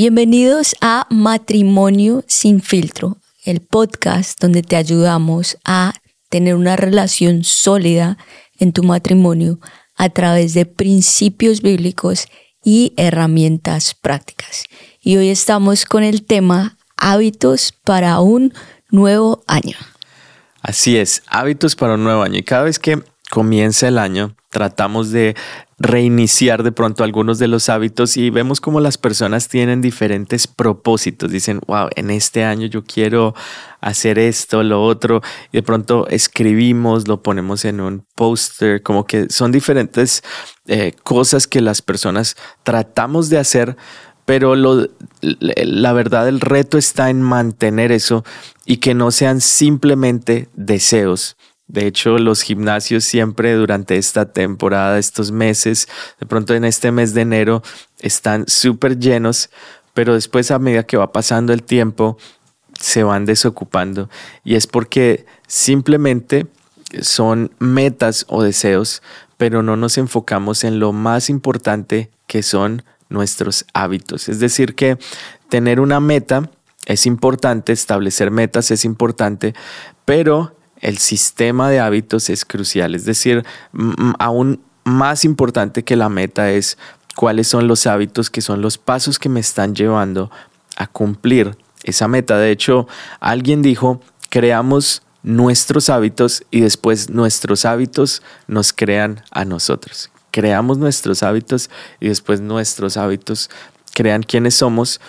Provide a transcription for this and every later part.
Bienvenidos a Matrimonio sin filtro, el podcast donde te ayudamos a tener una relación sólida en tu matrimonio a través de principios bíblicos y herramientas prácticas. Y hoy estamos con el tema hábitos para un nuevo año. Así es, hábitos para un nuevo año. Y cada vez que comienza el año, tratamos de reiniciar de pronto algunos de los hábitos y vemos como las personas tienen diferentes propósitos. Dicen, wow, en este año yo quiero hacer esto, lo otro. Y de pronto escribimos, lo ponemos en un póster, como que son diferentes eh, cosas que las personas tratamos de hacer. Pero lo, la verdad, el reto está en mantener eso y que no sean simplemente deseos, de hecho, los gimnasios siempre durante esta temporada, estos meses, de pronto en este mes de enero, están súper llenos, pero después a medida que va pasando el tiempo, se van desocupando. Y es porque simplemente son metas o deseos, pero no nos enfocamos en lo más importante que son nuestros hábitos. Es decir, que tener una meta es importante, establecer metas es importante, pero el sistema de hábitos es crucial. Es decir, aún más importante que la meta es cuáles son los hábitos que son los pasos que me están llevando a cumplir esa meta. De hecho, alguien dijo, creamos nuestros hábitos y después nuestros hábitos nos crean a nosotros. Creamos nuestros hábitos y después nuestros hábitos crean quiénes somos.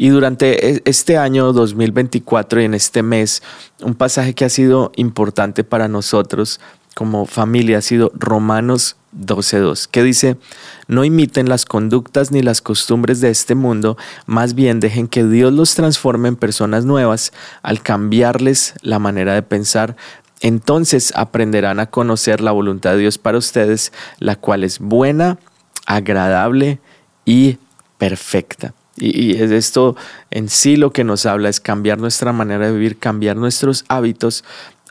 Y durante e, este año 2024 y en este mes, un pasaje que ha sido importante para nosotros como familia ha sido Romanos 12.2, que dice, no imiten las conductas ni las costumbres de este mundo, más bien dejen que Dios los transforme en personas nuevas al cambiarles la manera de pensar. Entonces aprenderán a conocer la voluntad de Dios para ustedes, la cual es buena, agradable y perfecta. Y, esto en sí lo que nos habla es cambiar nuestra manera de vivir, cambiar nuestros hábitos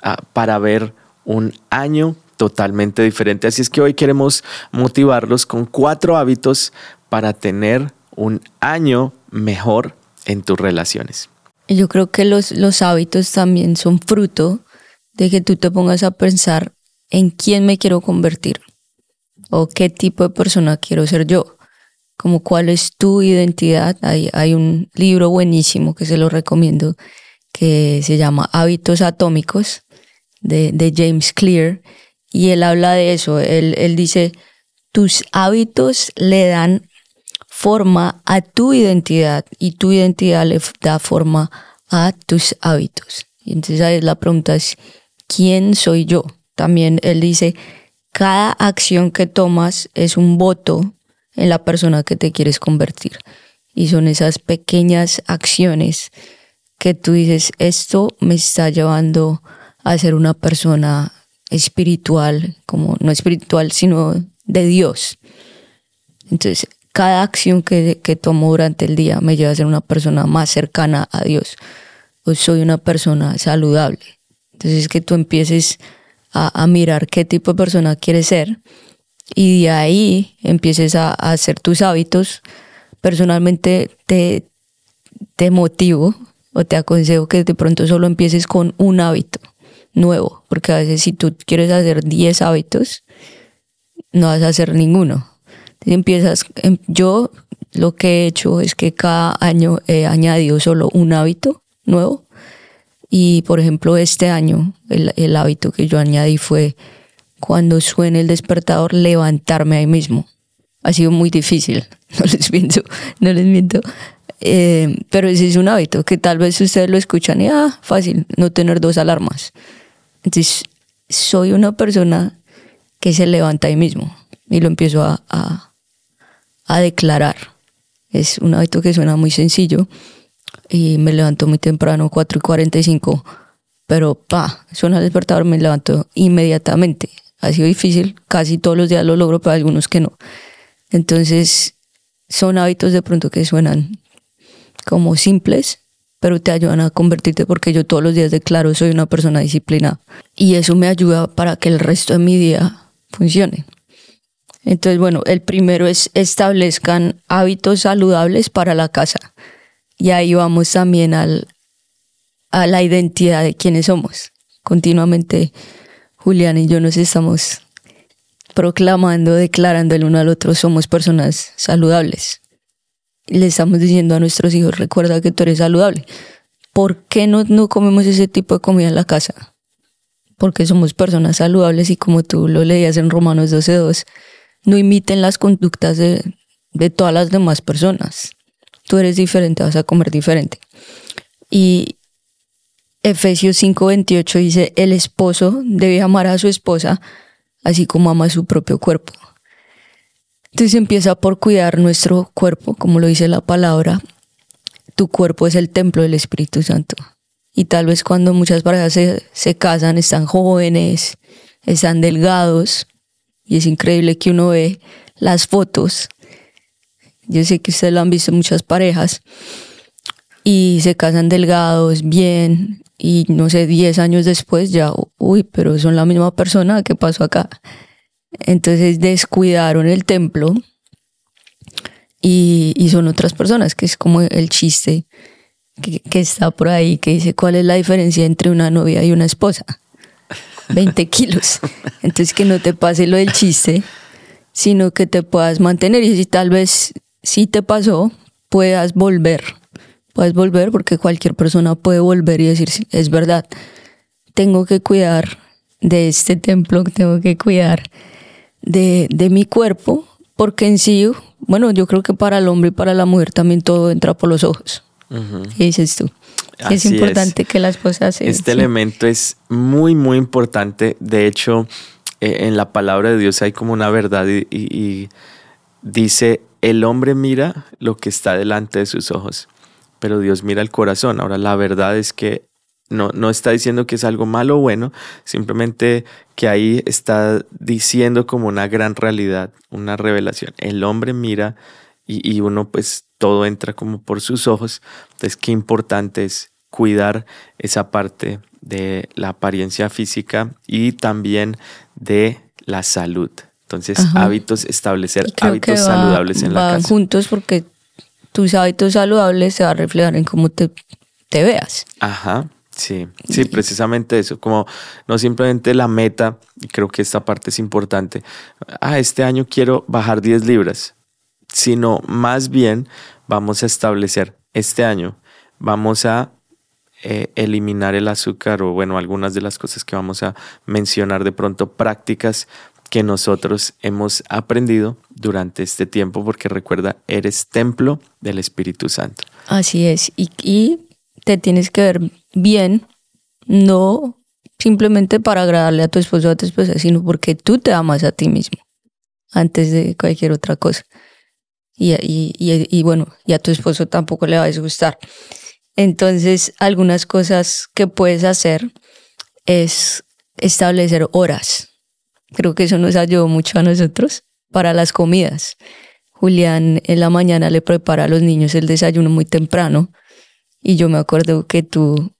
ah, para ver un año totalmente diferente. Así es que hoy queremos motivarlos con cuatro hábitos para tener un año mejor en tus relaciones. Yo creo que los, los hábitos también son fruto de que tú te pongas a pensar en quién me quiero convertir o qué tipo de persona quiero ser yo como cuál es tu identidad. Hay, hay un libro buenísimo que se lo recomiendo que se llama Hábitos Atómicos de, de James Clear y él habla de eso. Él, él dice, tus hábitos le dan forma a tu identidad y tu identidad le da forma a tus hábitos. Y entonces ahí la pregunta es, ¿quién soy yo? También él dice, cada acción que tomas es un voto en la persona que te quieres convertir. Y son esas pequeñas acciones que tú dices, esto me está llevando a ser una persona espiritual, como no espiritual, sino de Dios. Entonces, cada acción que, que tomo durante el día me lleva a ser una persona más cercana a Dios. O soy una persona saludable. Entonces, que tú empieces a, a mirar qué tipo de persona quieres ser y de ahí empieces a, hacer tus hábitos, personalmente te, te motivo o te aconsejo que de pronto solo empieces con un hábito nuevo, porque a veces si tú quieres hacer 10 hábitos, no vas a hacer ninguno. empiezas, em, yo lo que he hecho es que cada año he añadido solo un hábito nuevo y por ejemplo este año el, el hábito que yo añadí fue cuando suene el despertador, levantarme ahí mismo. Ha sido muy difícil, no les miento, no les miento. Eh, pero ese es un hábito que tal vez ustedes lo escuchan y, ah, fácil, no tener dos alarmas. Entonces, soy una persona que se levanta ahí mismo y lo empiezo a, a, declarar. Es un hábito que suena muy sencillo y me levanto muy temprano, 4 y 45, pero pa, suena el despertador, me levanto inmediatamente ha sido difícil, casi todos los días lo logro, pero algunos que no. Entonces, son hábitos de pronto que suenan como simples, pero te ayudan a convertirte porque yo todos los días declaro soy una persona disciplinada y eso me ayuda para que el resto de mi día funcione. Entonces, bueno, el primero es establezcan hábitos saludables para la casa. Y ahí vamos también al, a la identidad de quiénes somos. Continuamente Julián y yo nos estamos proclamando, declarando el uno al otro, somos personas saludables. Le estamos diciendo a nuestros hijos, recuerda que tú eres saludable. ¿Por qué no, no comemos ese tipo de comida en la casa? Porque somos personas saludables y como tú lo leías en Romanos 12.2, no imiten las conductas de, todas las demás personas. Tú eres diferente, vas a comer diferente. Y Efesios 5:28 dice, el esposo debe amar a su esposa así como ama su propio cuerpo. Entonces empieza por cuidar nuestro cuerpo, como lo dice la palabra. Tu cuerpo es el templo del Espíritu Santo. Y tal vez cuando muchas parejas se, se casan, están jóvenes, están delgados, y es increíble que uno ve las fotos. Yo sé que ustedes lo han visto muchas parejas y se casan delgados, bien, y no sé, 10 años después ya, uy, pero son la misma persona, ¿qué pasó acá? Entonces descuidaron el templo y, y son otras personas, que es como el chiste que, que, está por ahí, que dice, ¿cuál es la diferencia entre una novia y una esposa? 20 kilos. Entonces que no te pase lo del chiste, sino que te puedas mantener y si tal vez si te pasó, puedas volver. Puedes volver porque cualquier persona puede volver y decir, es verdad, tengo que cuidar de este templo, tengo que cuidar de, de mi cuerpo, porque en sí, bueno, yo creo que para el hombre y para la mujer también todo entra por los ojos. ¿Qué dices tú? es importante que las cosas Este elemento es muy, muy importante. De hecho, eh, en la palabra de Dios hay como una verdad y, dice, el hombre mira lo que está delante de sus ojos, pero Dios mira el corazón. Ahora, la verdad es que no, no está diciendo que es algo malo o bueno, simplemente que ahí está diciendo como una gran realidad, una revelación. El hombre mira y, y uno pues todo entra como por sus ojos. Entonces, qué importante es cuidar esa parte de la apariencia física y también de la salud. Entonces, hábitos, establecer hábitos saludables en la casa. juntos porque tus hábitos saludables se van a reflejar en cómo te, te veas. Ajá. Sí, sí, precisamente eso, como no simplemente la meta, y creo que esta parte es importante, ah, este año quiero bajar 10 libras, sino más bien vamos a establecer este año, vamos a eh, eliminar el azúcar o bueno, algunas de las cosas que vamos a mencionar de pronto, prácticas que nosotros hemos aprendido durante este tiempo, porque recuerda, eres templo del Espíritu Santo. Así es, y, te tienes que ver bien, no simplemente para agradarle a tu esposo o a tu esposa, sino porque tú te amas a ti mismo antes de cualquier otra cosa y, y, y, bueno, y a tu esposo tampoco le va a disgustar. Entonces, algunas cosas que puedes hacer es establecer horas. Creo que eso nos ayudó mucho a nosotros para las comidas. Julián en la mañana le prepara a los niños el desayuno muy temprano y yo me acuerdo que tú,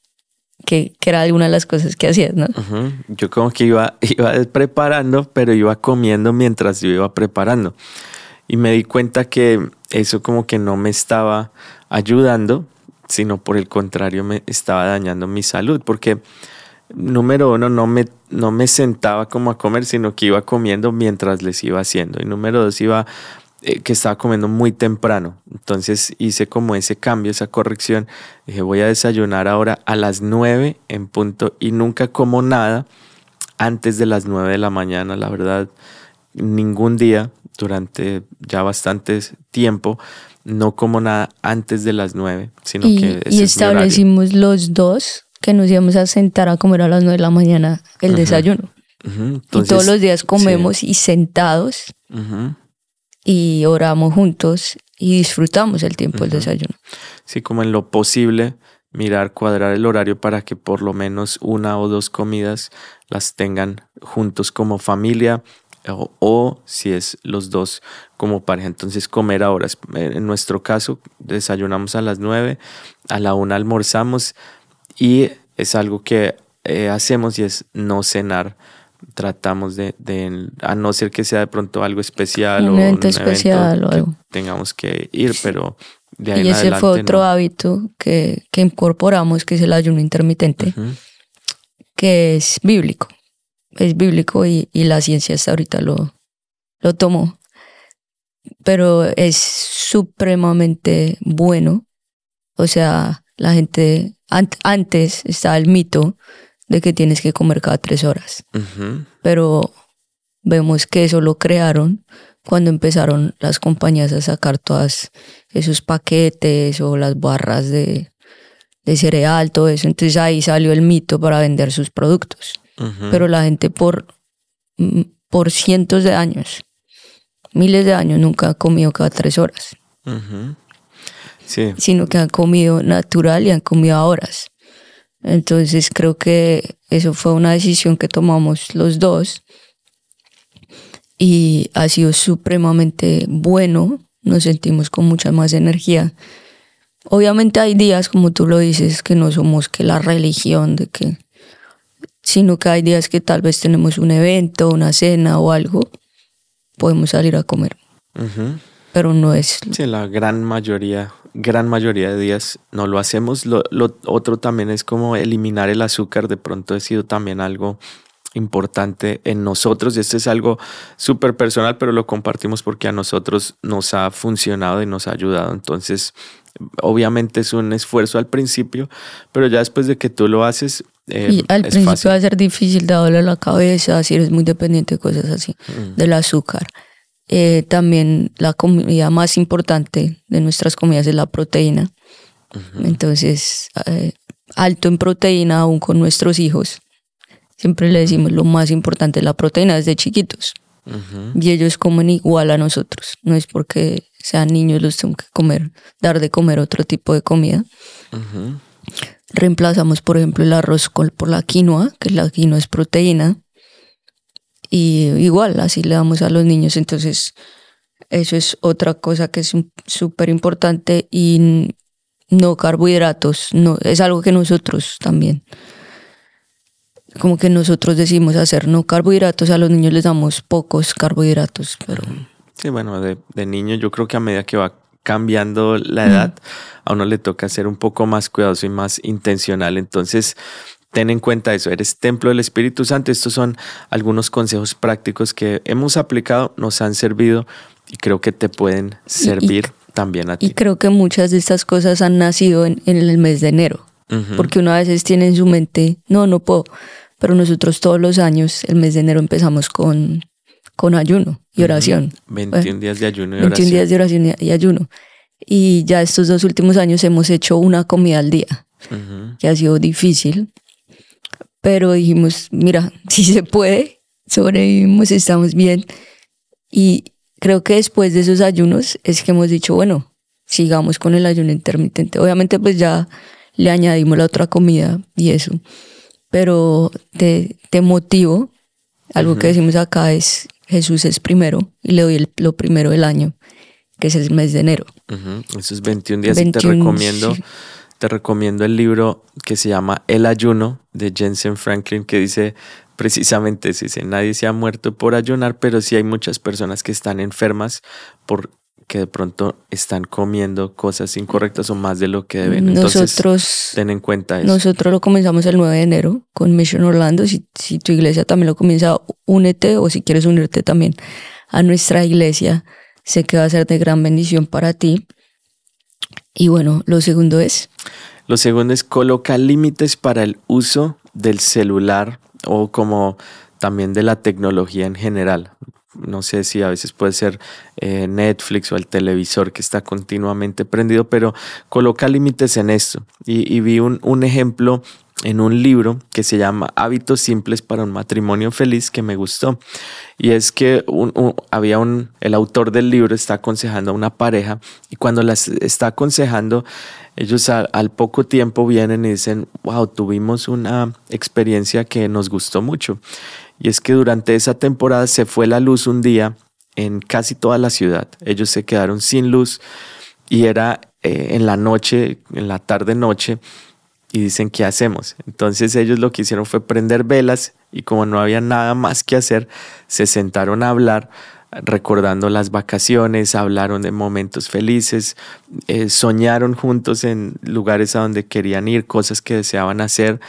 que, que era alguna de las cosas que hacías, ¿no? Yo como que iba, iba preparando, pero iba comiendo mientras yo iba preparando y me di cuenta que eso como que no me estaba ayudando, sino por el contrario me estaba dañando mi salud, porque número uno, no me, no me sentaba como a comer, sino que iba comiendo mientras les iba haciendo. Y número dos, iba eh, que estaba comiendo muy temprano. Entonces hice como ese cambio, esa corrección. Dije, voy a desayunar ahora a las nueve en punto y nunca como nada antes de las nueve de la mañana, la verdad. Ningún día durante ya bastante tiempo, no como nada antes de las nueve, sino que... y establecimos los dos que nos íbamos a sentar a comer a las nueve de la mañana el desayuno. y todos los días comemos y sentados y oramos juntos y disfrutamos el tiempo del desayuno. Sí, como en lo posible mirar, cuadrar el horario para que por lo menos una o dos comidas las tengan juntos como familia o, si es los dos como pareja. Entonces comer a horas. En nuestro caso desayunamos a las 9, a la 1 almorzamos y es algo que eh, hacemos y es no cenar tratamos de, de, a no ser que sea de pronto algo especial un o evento especial o algo. tengamos que ir, pero de ahí y en ese fue otro no. hábito que, que incorporamos, que es el ayuno intermitente, que es bíblico. Es bíblico y, y la ciencia hasta ahorita lo, lo tomó. Pero es supremamente bueno. O sea, la gente, an- antes estaba el mito de que tienes que comer cada tres horas. Pero vemos que eso lo crearon cuando empezaron las compañías a sacar todos esos paquetes o las barras de, de cereal, todo eso. Entonces ahí salió el mito para vender sus productos. Pero la gente por, mm, por cientos de años, miles de años, nunca ha comido cada tres horas. Sí, sino que han comido natural y han comido a horas. Entonces creo que eso fue una decisión que tomamos los dos y ha sido supremamente bueno. Nos sentimos con mucha más energía. Obviamente hay días, como tú lo dices, que no somos que la religión, de que, sino que hay días que tal vez tenemos un evento, una cena o algo, podemos salir a comer, pero no es Sí, la gran mayoría, gran mayoría de días no lo hacemos. Lo, lo otro también es como eliminar el azúcar. De pronto ha sido también algo importante en nosotros. Y esto es algo súper personal, pero lo compartimos porque a nosotros nos ha funcionado y nos ha ayudado. Entonces, obviamente es un esfuerzo al principio, pero ya después de que tú lo haces, eh, Y al es principio fácil. va a ser difícil de doler la cabeza, si eres muy dependiente de cosas así, Mm. del azúcar. Eh, también la comida más importante de nuestras comidas es la proteína. Entonces, eh, alto en proteína aún con nuestros hijos. Siempre le decimos lo más importante es la proteína desde chiquitos. Y ellos comen igual a nosotros. No es porque sean niños los tengo que comer, dar de comer otro tipo de comida. Reemplazamos, por ejemplo, el arroz por la quinoa, que la quinoa es proteína. Y igual, así le damos a los niños. Entonces, eso es otra cosa que es súper importante. Y no carbohidratos, no, es algo que nosotros también, como que nosotros decimos hacer no carbohidratos, a los niños les damos pocos carbohidratos, pero Sí, bueno, de, de niño yo creo que a medida que va cambiando la edad, a uno le toca ser un poco más cuidadoso y más intencional. Entonces, ten en cuenta eso, eres templo del Espíritu Santo. Estos son algunos consejos prácticos que hemos aplicado, nos han servido y creo que te pueden servir también a y ti. creo que muchas de estas cosas han nacido en, en el mes de enero. Porque uno a veces tiene en su mente, no, no puedo, pero nosotros todos los años, el mes de enero empezamos con, con ayuno y oración. 21 días de ayuno y 21 oración. días de oración y- y ayuno. Y ya estos dos últimos años hemos hecho una comida al día, que ha sido difícil, pero dijimos, mira, si se puede, sobrevivimos, estamos bien. Y creo que después de esos ayunos es que hemos dicho, bueno, sigamos con el ayuno intermitente. Obviamente pues ya le añadimos la otra comida y eso, pero te, te motivo. Algo que decimos acá es Jesús es primero y le doy el- lo primero del año, que es el mes de enero. Ujú, Esos 21 días y te 21, recomiendo, sí. Te recomiendo el libro que se llama El ayuno de Jensen Franklin que dice precisamente eso, dice nadie se ha muerto por ayunar, pero sí hay muchas personas que están enfermas por que de pronto están comiendo cosas incorrectas o más de lo que deben. Entonces, Nosotros, ten en cuenta eso. nosotros lo comenzamos el 9 de enero con Mission Orlando. Si, si tu iglesia también lo comienza, únete o si quieres unirte también a nuestra iglesia. Sé que va a ser de gran bendición para ti. Y bueno, lo segundo es, Lo segundo es colocar límites para el uso del celular o como también de la tecnología en general. No sé si a veces puede ser eh, Netflix o el televisor que está continuamente prendido, pero coloca límites en esto. Y, vi un ejemplo en un libro que se llama Hábitos Simples para un matrimonio feliz que me gustó. Y es que había un, el autor del libro está aconsejando a una pareja y cuando las está aconsejando, ellos al poco tiempo vienen y dicen, wow, tuvimos una experiencia que nos gustó mucho. Y es que durante esa temporada se fue la luz un día en casi toda la ciudad. Ellos se quedaron sin luz y era eh, en la noche, en la tarde noche, dicen, ¿qué hacemos? Entonces ellos lo que hicieron fue prender velas y como no había nada más que hacer, se sentaron a hablar recordando las vacaciones, hablaron de momentos felices, eh, soñaron juntos en lugares a donde querían ir, cosas que deseaban hacer.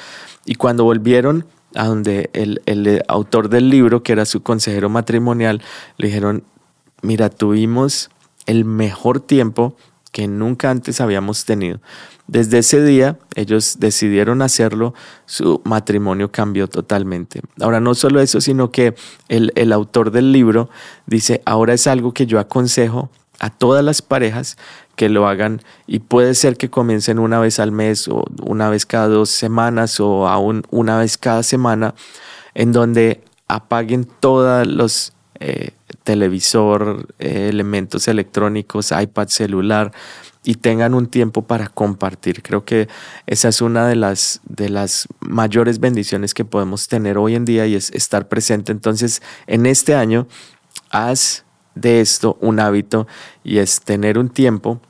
Y cuando volvieron a donde el, el autor del libro, que era su consejero matrimonial, le dijeron, mira, tuvimos el mejor tiempo que nunca antes habíamos tenido. Desde ese día ellos decidieron hacerlo, su matrimonio cambió totalmente. Ahora no solo eso, sino que el, el autor del libro dice, ahora es algo que yo aconsejo a todas las parejas que lo hagan y puede ser que comiencen una vez al mes o una vez cada dos semanas o aún una vez cada semana en donde apaguen todos los eh, televisor, eh, elementos electrónicos, iPad, celular, y tengan un tiempo para compartir. Creo que esa es una de las, de las mayores bendiciones que podemos tener hoy en día y es estar presente. Entonces, en este año, haz de esto un hábito y es tener un tiempo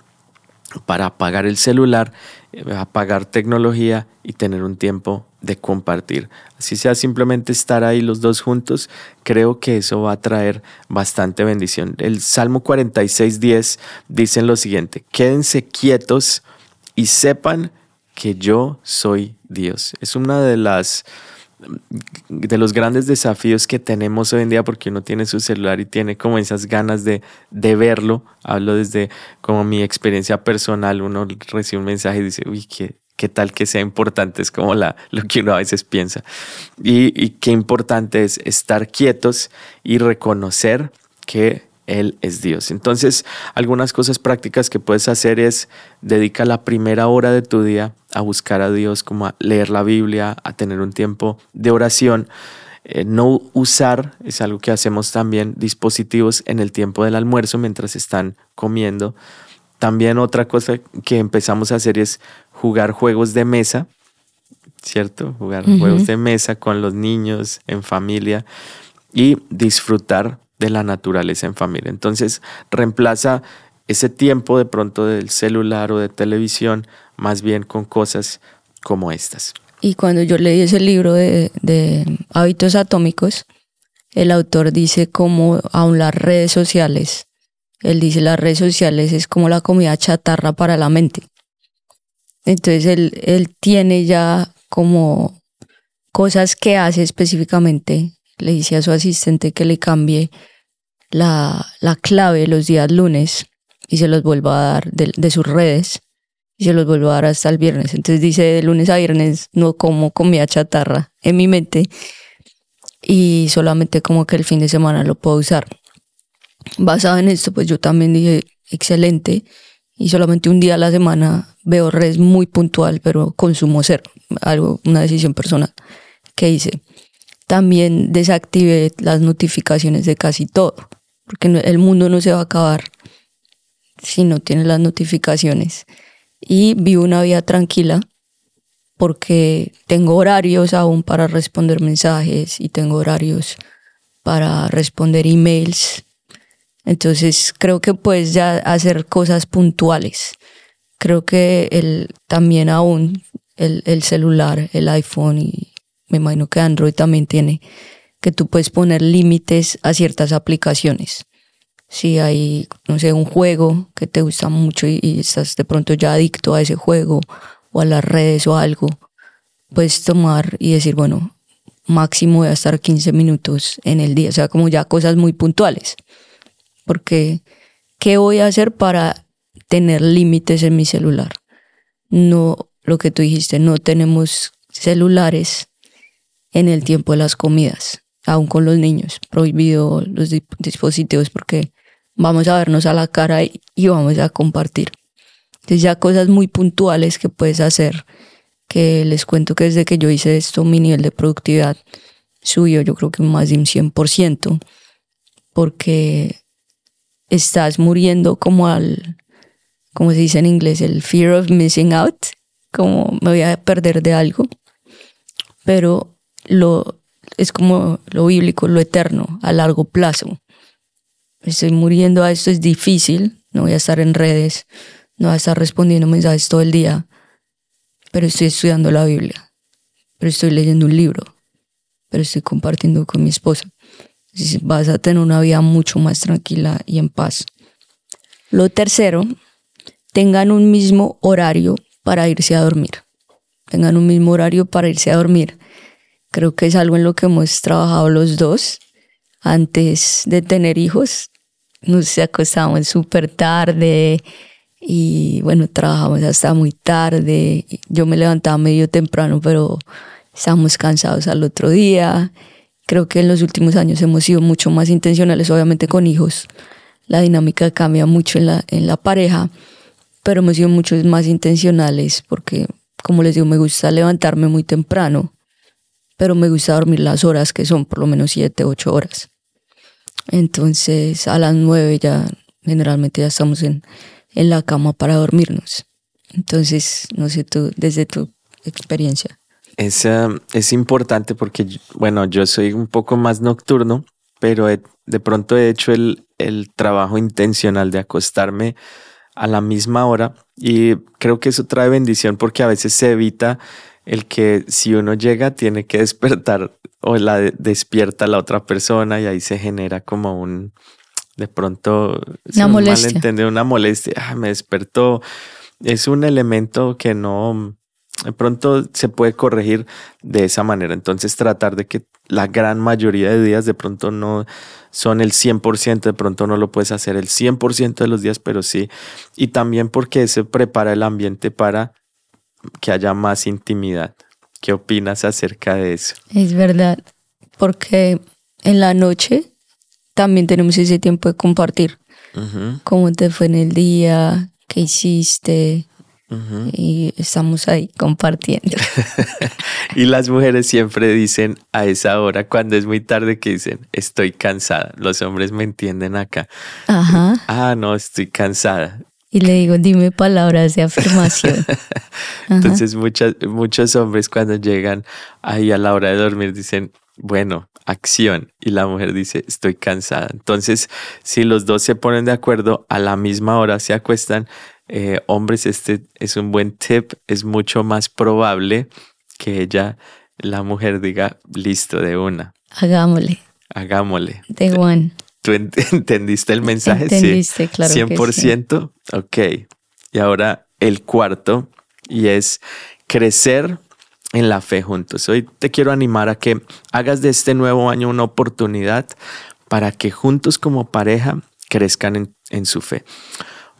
para apagar el celular, eh, apagar tecnología y tener un tiempo de compartir. Así sea simplemente estar ahí los dos juntos, creo que eso va a traer bastante bendición. El Salmo 46.10 dice lo siguiente, quédense quietos y sepan que yo soy Dios. Es una de las de los grandes desafíos que tenemos hoy en día porque uno tiene su celular y tiene como esas ganas de, de verlo. Hablo desde como mi experiencia personal, uno recibe un mensaje y dice, uy, qué, qué tal que sea importante, es como la, lo que uno a veces piensa. Y, qué importante es estar quietos y reconocer que Él es Dios. Entonces, algunas cosas prácticas que puedes hacer es dedica la primera hora de tu día a buscar a Dios, como a leer la Biblia, a tener un tiempo de oración. Eh, no usar, es algo que hacemos también, dispositivos en el tiempo del almuerzo mientras están comiendo. También otra cosa que empezamos a hacer es jugar juegos de mesa, ¿cierto? Jugar juegos de mesa con los niños, en familia y disfrutar de la naturaleza en familia. Entonces, reemplaza ese tiempo de pronto del celular o de televisión más bien con cosas como estas. Y cuando yo leí ese libro de, de hábitos atómicos, el autor dice cómo aún las redes sociales él dice las redes sociales es como la comida chatarra para la mente. Entonces él, él tiene ya como cosas que hace específicamente. Le dice a su asistente que le cambie la, la clave los días lunes y se los vuelva a dar de, de, sus redes y se los vuelva a dar hasta el viernes. Entonces dice de lunes a viernes no como comida chatarra en mi mente y solamente como que el fin de semana lo puedo usar basado en esto, pues yo también dije, excelente, y solamente un día a la semana veo redes muy puntual, pero consumo cero, algo, una decisión personal que hice. También desactivé las notificaciones de casi todo, porque el mundo no se va a acabar si no tiene las notificaciones. Y vivo una vida tranquila porque tengo horarios aún para responder mensajes y tengo horarios para responder emails entonces creo que puedes ya hacer cosas puntuales. Creo que el, también aún el, el celular, el iPhone y me imagino que Android también tiene, que tú puedes poner límites a ciertas aplicaciones. Si hay, no sé, un juego que te gusta mucho y, y, estás de pronto ya adicto a ese juego o a las redes o algo, puedes tomar y decir, bueno, máximo voy a estar 15 minutos en el día, o sea, como ya cosas muy puntuales porque ¿qué voy a hacer para tener límites en mi celular? No, lo que tú dijiste, no tenemos celulares en el tiempo de las comidas, aún con los niños, prohibido los dispositivos porque vamos a vernos a la cara y, vamos a compartir. Entonces ya cosas muy puntuales que puedes hacer, que les cuento que desde que yo hice esto mi nivel de productividad subió yo creo que más de un 100%, porque estás muriendo como al, como se dice en inglés, el fear of missing out, como me voy a perder de algo, pero lo, es como lo bíblico, lo eterno, a largo plazo. Estoy muriendo a esto, es difícil, no voy a estar en redes, no voy a estar respondiendo mensajes todo el día, pero estoy estudiando la Biblia, pero estoy leyendo un libro, pero estoy compartiendo con mi esposa. Vas a tener una vida mucho más tranquila y en paz. Lo tercero, tengan un mismo horario para irse a dormir. Tengan un mismo horario para irse a dormir. Creo que es algo en lo que hemos trabajado los dos antes de tener hijos. Nos acostábamos súper tarde y bueno, trabajamos hasta muy tarde. Yo me levantaba medio temprano, pero estábamos cansados al otro día. Creo que en los últimos años hemos sido mucho más intencionales, obviamente con hijos. La dinámica cambia mucho en la, en la pareja, pero hemos sido mucho más intencionales porque, como les digo, me gusta levantarme muy temprano, pero me gusta dormir las horas que son, por lo menos siete, ocho horas. Entonces a las nueve ya generalmente ya estamos en, en la cama para dormirnos. Entonces, no sé tú, desde tu experiencia. Es, es importante porque, bueno, yo soy un poco más nocturno, pero de pronto he hecho el, el trabajo intencional de acostarme a la misma hora y creo que eso trae bendición porque a veces se evita el que si uno llega tiene que despertar o la despierta la otra persona y ahí se genera como un de pronto una molestia. una molestia, ah, me despertó. Es un elemento que no de pronto se puede corregir de esa manera. Entonces tratar de que la gran mayoría de días de pronto no son el 100%, de pronto no lo puedes hacer el 100% de los días, pero sí. Y también porque se prepara el ambiente para que haya más intimidad. ¿Qué opinas acerca de eso? Es verdad, porque en la noche también tenemos ese tiempo de compartir. ¿Cómo te fue en el día? ¿Qué hiciste? Y estamos ahí compartiendo. y las mujeres siempre dicen a esa hora, cuando es muy tarde, que dicen, estoy cansada. Los hombres me entienden acá. Ajá. Ah, no, estoy cansada. Y le digo, dime palabras de afirmación. Entonces muchas, muchos hombres cuando llegan ahí a la hora de dormir dicen, bueno, acción. Y la mujer dice, estoy cansada. Entonces, si los dos se ponen de acuerdo, a la misma hora se acuestan, eh, hombres, este es un buen tip, es mucho más probable que ella, la mujer, diga, listo, de una. Hagámosle. Hagámosle. De one. ¿Tú entendiste el mensaje? Entendiste, sí. claro. 100%. Ok. Y ahora el cuarto, y es crecer en la fe juntos. Hoy te quiero animar a que hagas de este nuevo año una oportunidad para que juntos como pareja crezcan en, su fe.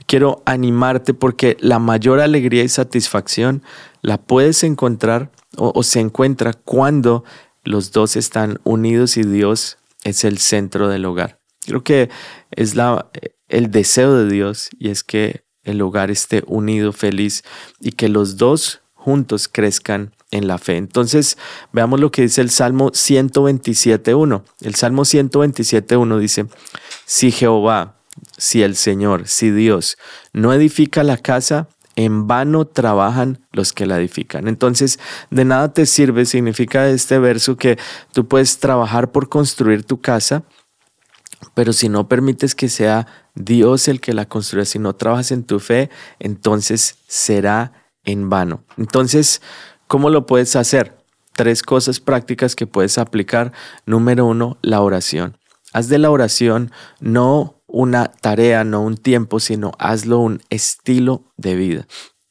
Quiero animarte porque la mayor alegría y satisfacción la puedes encontrar o se encuentra cuando los dos están unidos y Dios es el centro del hogar. Creo que es la, el deseo de Dios y es que el hogar esté unido, feliz y que los dos juntos crezcan en la fe. Entonces, veamos lo que dice el Salmo 127.1. El Salmo 127.1 dice, si Jehová, si el Señor, si Dios no edifica la casa, en vano trabajan los que la edifican. Entonces, de nada te sirve, significa este verso que tú puedes trabajar por construir tu casa, pero si no permites que sea Dios el que la construya, si no trabajas en tu fe, entonces será en vano. Entonces, ¿cómo lo puedes hacer? Tres cosas prácticas que puedes aplicar. Número uno, la oración. Haz de la oración no una tarea, no un tiempo, sino hazlo un estilo de vida.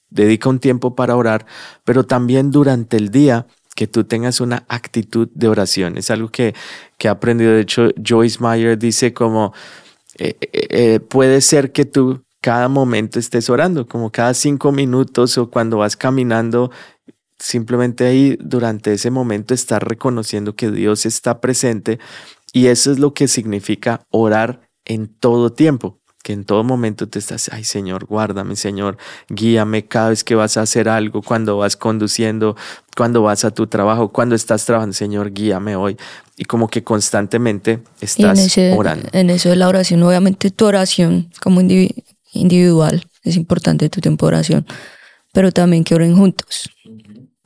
Dedica un tiempo para orar, pero también durante el día que tú tengas una actitud de oración. Es algo que, que he aprendido. De hecho, Joyce Meyer dice como, eh, eh, eh, puede ser que tú cada momento estés orando, como cada cinco minutos o cuando vas caminando, simplemente ahí durante ese momento estás reconociendo que Dios está presente y eso es lo que significa orar en todo tiempo que en todo momento te estás, ay Señor, guárdame, Señor, guíame cada vez que vas a hacer algo, cuando vas conduciendo, cuando vas a tu trabajo, cuando estás trabajando, Señor, guíame hoy. Y como que constantemente estás orando. En eso de la oración, obviamente tu oración como individual, es importante tu tiempo de oración, pero también que oren juntos.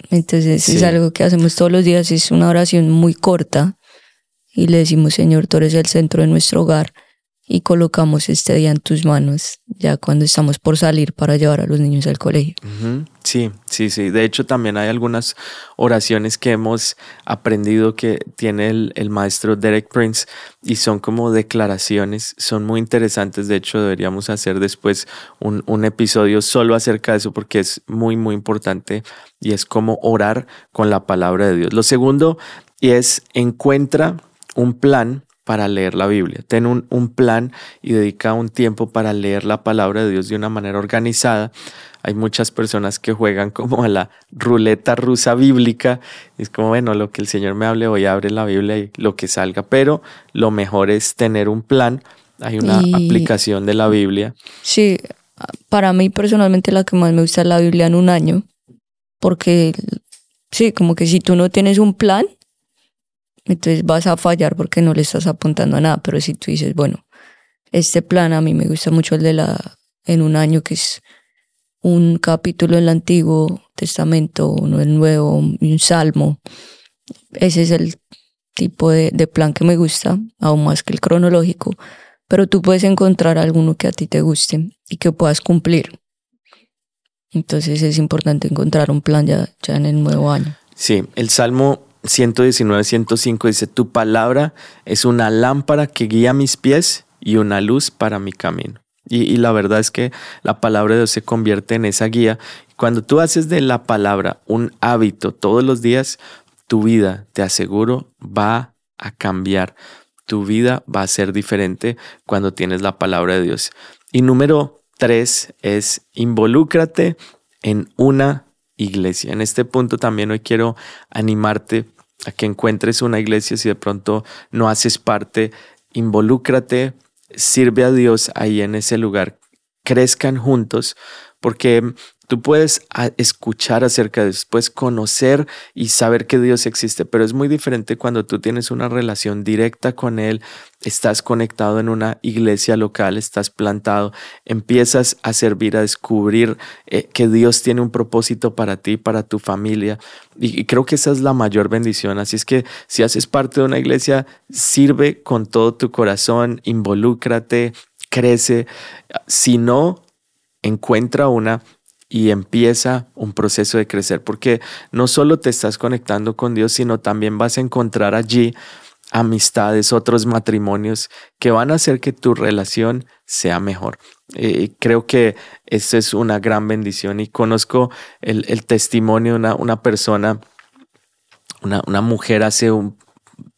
Entonces es algo que hacemos todos los días, es una oración muy corta y le decimos, Señor, tú eres el centro de nuestro hogar y colocamos este día en tus manos ya cuando estamos por salir para llevar a los niños al colegio. Sí, sí, sí. De hecho, también hay algunas oraciones que hemos aprendido que tiene el, maestro Derek Prince y son como declaraciones, son muy interesantes. De hecho, deberíamos hacer después un, un episodio solo acerca de eso porque es muy, muy importante y es como orar con la palabra de Dios. Lo segundo es encuentra un plan para leer la Biblia. Ten un, plan y dedica un tiempo para leer la palabra de Dios de una manera organizada. Hay muchas personas que juegan como a la ruleta rusa bíblica. Es como, bueno, lo que el Señor me hable, voy a abrir la Biblia y lo que salga. Pero lo mejor es tener un plan. Hay una aplicación de la Biblia. Sí, para mí personalmente la que más me gusta es la Biblia en un año. Porque, sí, como que si tú no tienes un plan, entonces vas a fallar porque no le estás apuntando a nada. Pero si tú dices, bueno, este plan a mí me gusta mucho el de la en un año que es un capítulo del Antiguo Testamento, uno del Nuevo, un salmo. Ese es el tipo de, de plan que me gusta, aún más que el cronológico. Pero tú puedes encontrar alguno que a ti te guste y que puedas cumplir. Entonces es importante encontrar un plan ya, ya en el nuevo año. Sí, el Salmo 119, 105 dice, tu palabra es una lámpara que guía mis pies y una luz para mi camino. Y, la verdad es que la palabra de Dios se convierte en esa guía. Cuando tú haces de la palabra un hábito todos los días, tu vida, te aseguro, va a cambiar. Tu vida va a ser diferente cuando tienes la palabra de Dios. Y número tres es involúcrate en una iglesia. En este punto también hoy quiero animarte a que encuentres una iglesia si de pronto no haces parte, involúcrate, sirve a Dios ahí en ese lugar, crezcan juntos, porque Tú puedes ah, escuchar acerca de Dios, puedes conocer y saber que Dios existe, pero es muy diferente cuando tú tienes una relación directa con Él, estás conectado en una iglesia local, estás plantado, empiezas a servir, a descubrir eh, que Dios tiene un propósito para ti, para tu familia. Y, y creo que esa es la mayor bendición. Así es que si haces parte de una iglesia, sirve con todo tu corazón, involúcrate, crece. Si no, encuentra una y empieza un proceso de crecer, porque no solo te estás conectando con Dios, sino también vas a encontrar allí amistades, otros matrimonios que van a hacer que tu relación sea mejor. Eh, creo que esto es una gran bendición y conozco el, testimonio de una, una persona, una, una mujer hace un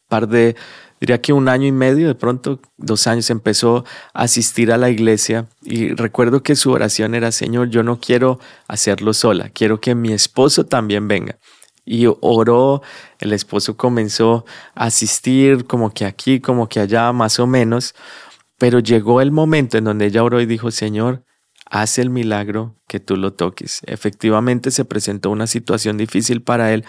par de, diría que un año y medio, de pronto dos años, empezó a asistir a la iglesia y recuerdo que su oración era, Señor, yo no quiero hacerlo sola, quiero que mi esposo también venga. Y oró, el esposo comenzó a asistir como que aquí, como que allá, más o menos, pero llegó el momento en donde ella oró y dijo, Señor, haz el milagro que tú lo toques. Efectivamente se presentó una situación difícil para él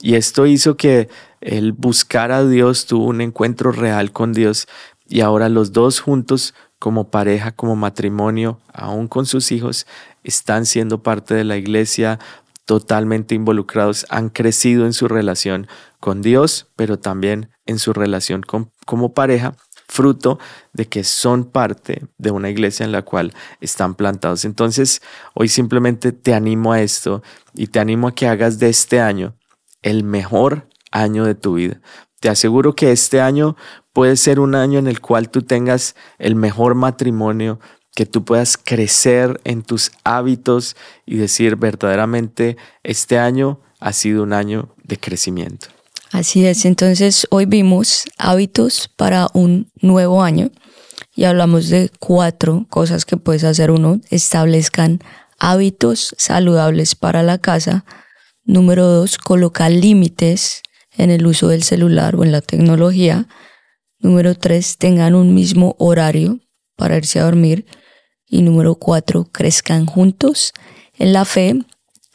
y esto hizo que él buscara a Dios, tuvo un encuentro real con Dios y ahora los dos juntos como pareja, como matrimonio, aún con sus hijos, están siendo parte de la iglesia, totalmente involucrados, han crecido en su relación con Dios, pero también en su relación como pareja fruto de que son parte de una iglesia en la cual están plantados. Entonces, hoy simplemente te animo a esto y te animo a que hagas de este año el mejor año de tu vida. Te aseguro que este año puede ser un año en el cual tú tengas el mejor matrimonio, que tú puedas crecer en tus hábitos y decir verdaderamente, este año ha sido un año de crecimiento. Así es, entonces hoy vimos hábitos para un nuevo año y hablamos de cuatro cosas que puedes hacer uno. Establezcan hábitos saludables para la casa. Número dos, colocar límites en el uso del celular o en la tecnología. Número tres, tengan un mismo horario para irse a dormir. Y número cuatro, crezcan juntos en la fe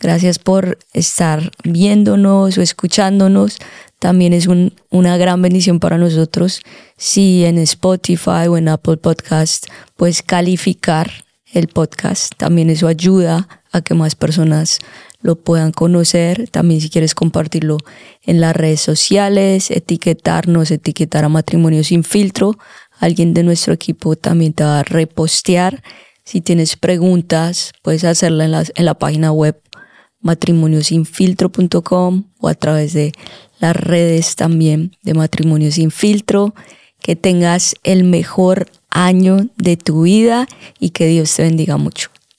Gracias por estar viéndonos o escuchándonos. También es una gran bendición para nosotros si en Spotify o en Apple Podcast puedes calificar el podcast. También eso ayuda a que más personas lo puedan conocer. También si quieres compartirlo en las redes sociales, etiquetarnos, etiquetar a Matrimonio Sin Filtro. alguien de nuestro equipo también te va a repostear. Si tienes preguntas, puedes hacerla en la, en la página web matrimoniosinfiltro.com o a través de las redes también de Matrimonio Sin Filtro. Que tengas el mejor año de tu vida y que Dios te bendiga mucho.